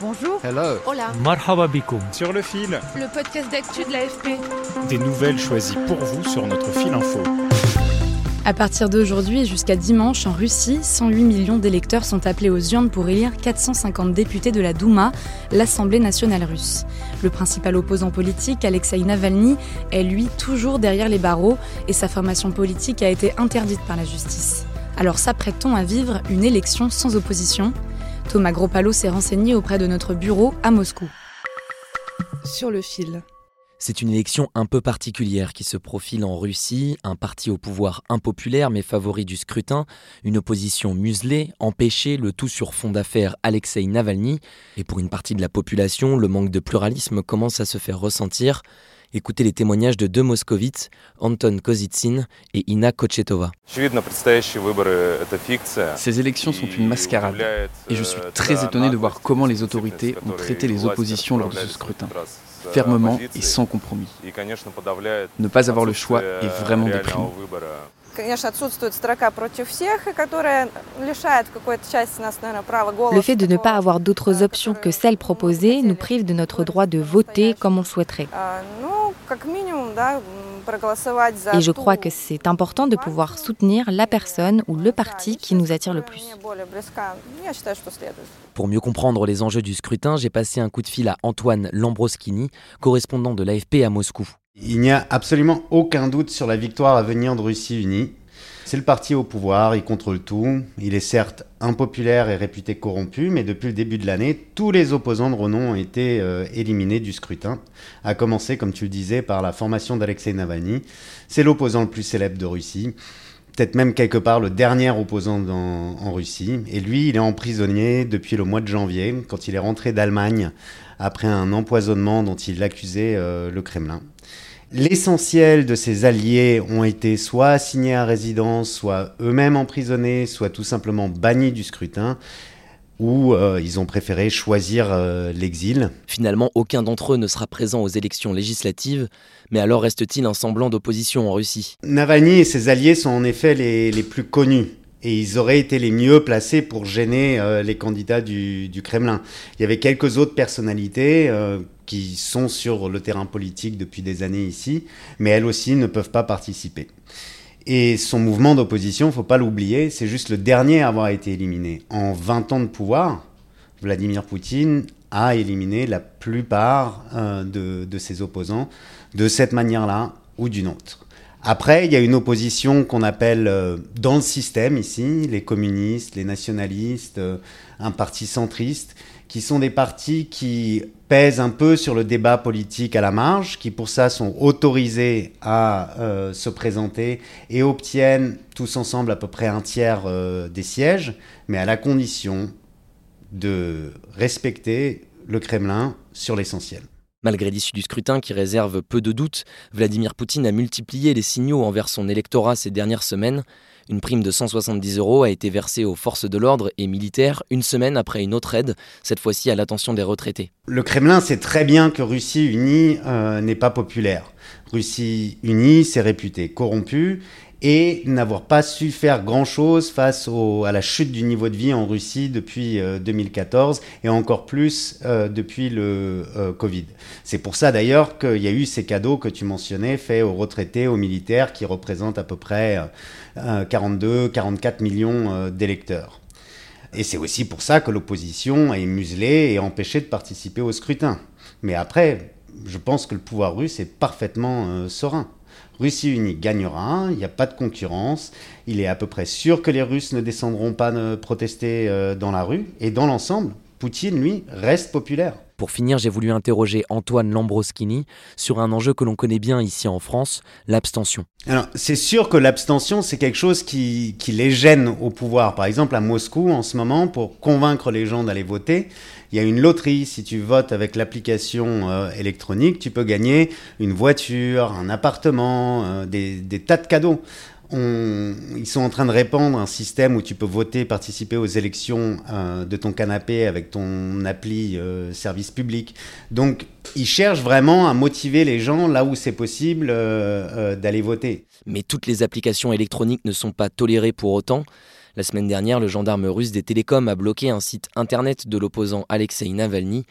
Bonjour. Hello. Hola. Marhaba bikoum. Sur le fil. Le podcast d'actu de l'AFP. Des nouvelles choisies pour vous sur notre fil info. À partir d'aujourd'hui et jusqu'à dimanche, en Russie, 108 millions d'électeurs sont appelés aux urnes pour élire 450 députés de la Douma, l'Assemblée nationale russe. Le principal opposant politique, Alexei Navalny, est lui toujours derrière les barreaux et sa formation politique a été interdite par la justice. Alors s'apprête-t-on à vivre une élection sans opposition? Thomas Gropalo s'est renseigné auprès de notre bureau à Moscou. Sur le fil. C'est une élection un peu particulière qui se profile en Russie, un parti au pouvoir impopulaire mais favori du scrutin, une opposition muselée, empêchée, le tout sur fond d'affaires Alexei Navalny, et pour une partie de la population, le manque de pluralisme commence à se faire ressentir. Écoutez les témoignages de deux moscovites, Anton Kozitsyn et Ina Kochetova. Ces élections sont une mascarade et je suis très étonné de voir comment les autorités ont traité les oppositions lors de ce scrutin. Fermement et sans compromis. Ne pas avoir le choix est vraiment déprimant. Le fait de ne pas avoir d'autres options que celles proposées nous prive de notre droit de voter comme on souhaiterait. Et je crois que c'est important de pouvoir soutenir la personne ou le parti qui nous attire le plus. Pour mieux comprendre les enjeux du scrutin, j'ai passé un coup de fil à Antoine Lambroschini, correspondant de l'AFP à Moscou. Il n'y a absolument aucun doute sur la victoire à venir de Russie unie. C'est le parti au pouvoir, il contrôle tout. Il est certes impopulaire et réputé corrompu, mais depuis le début de l'année, tous les opposants de renom ont été euh, éliminés du scrutin. À commencer, comme tu le disais, par la formation d'Alexei Navalny. C'est l'opposant le plus célèbre de Russie. Peut-être même quelque part le dernier opposant en Russie. Et lui, il est emprisonné depuis le mois de janvier, quand il est rentré d'Allemagne après un empoisonnement dont il accusait euh, le Kremlin. L'essentiel de ses alliés ont été soit assignés à résidence, soit eux-mêmes emprisonnés, soit tout simplement bannis du scrutin, ou euh, ils ont préféré choisir euh, l'exil. Finalement, aucun d'entre eux ne sera présent aux élections législatives, mais alors reste-t-il un semblant d'opposition en Russie? Navalny et ses alliés sont en effet les, les plus connus et ils auraient été les mieux placés pour gêner euh, les candidats du, du, Kremlin. Il y avait quelques autres personnalités qui sont sur le terrain politique depuis des années ici, mais elles aussi ne peuvent pas participer. Et son mouvement d'opposition, faut pas l'oublier, c'est juste le dernier à avoir été éliminé. En 20 ans de pouvoir, Vladimir Poutine a éliminé la plupart euh, de ses opposants de cette manière-là ou d'une autre. Après, il y a une opposition qu'on appelle euh, dans le système ici, les communistes, les nationalistes, euh, un parti centriste, qui sont des partis qui pèsent un peu sur le débat politique à la marge, qui pour ça sont autorisés à euh, se présenter et obtiennent tous ensemble à peu près un tiers des sièges, mais à la condition de respecter le Kremlin sur l'essentiel. Malgré l'issue du scrutin qui réserve peu de doutes, Vladimir Poutine a multiplié les signaux envers son électorat ces dernières semaines. Une prime de 170 euros a été versée aux forces de l'ordre et militaires une semaine après une autre aide, cette fois-ci à l'attention des retraités. Le Kremlin sait très bien que Russie unie euh, n'est pas populaire. Russie unie, c'est réputé corrompu et n'avoir pas su faire grand-chose face à la chute du niveau de vie en Russie depuis euh, 2014 et encore plus euh, depuis le euh, Covid. C'est pour ça d'ailleurs qu'il y a eu ces cadeaux que tu mentionnais faits aux retraités, aux militaires qui représentent à peu près 42-44 millions d'électeurs. Et c'est aussi pour ça que l'opposition est muselée et empêchée de participer au scrutin. Mais après, je pense que le pouvoir russe est parfaitement serein. Russie unie gagnera, il n'y a pas de concurrence, il est à peu près sûr que les Russes ne descendront pas protester dans la rue, et dans l'ensemble, Poutine, lui, reste populaire. Pour finir, j'ai voulu interroger Antoine Lambroschini sur un enjeu que l'on connaît bien ici en France, l'abstention. Alors, c'est sûr que l'abstention, c'est quelque chose qui, les gêne au pouvoir. Par exemple, à Moscou, en ce moment, pour convaincre les gens d'aller voter, il y a une loterie. Si tu votes avec l'application euh, électronique, tu peux gagner une voiture, un appartement, euh, des tas de cadeaux ils sont en train de répandre un système où tu peux voter, participer aux élections euh, de ton canapé avec ton appli euh, service public. Donc, ils cherchent vraiment à motiver les gens là où c'est possible euh, d'aller voter. Mais toutes les applications électroniques ne sont pas tolérées pour autant. La semaine dernière, le gendarme russe des télécoms a bloqué un site internet de l'opposant Alexei Navalny.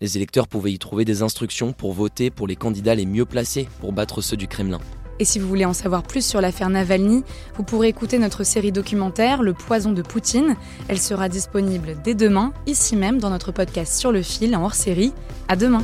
Les électeurs pouvaient y trouver des instructions pour voter pour les candidats les mieux placés pour battre ceux du Kremlin. Et si vous voulez en savoir plus sur l'affaire Navalny, vous pourrez écouter notre série documentaire Le poison de Poutine. Elle sera disponible dès demain, ici même, dans notre podcast Sur le fil en hors série. À demain!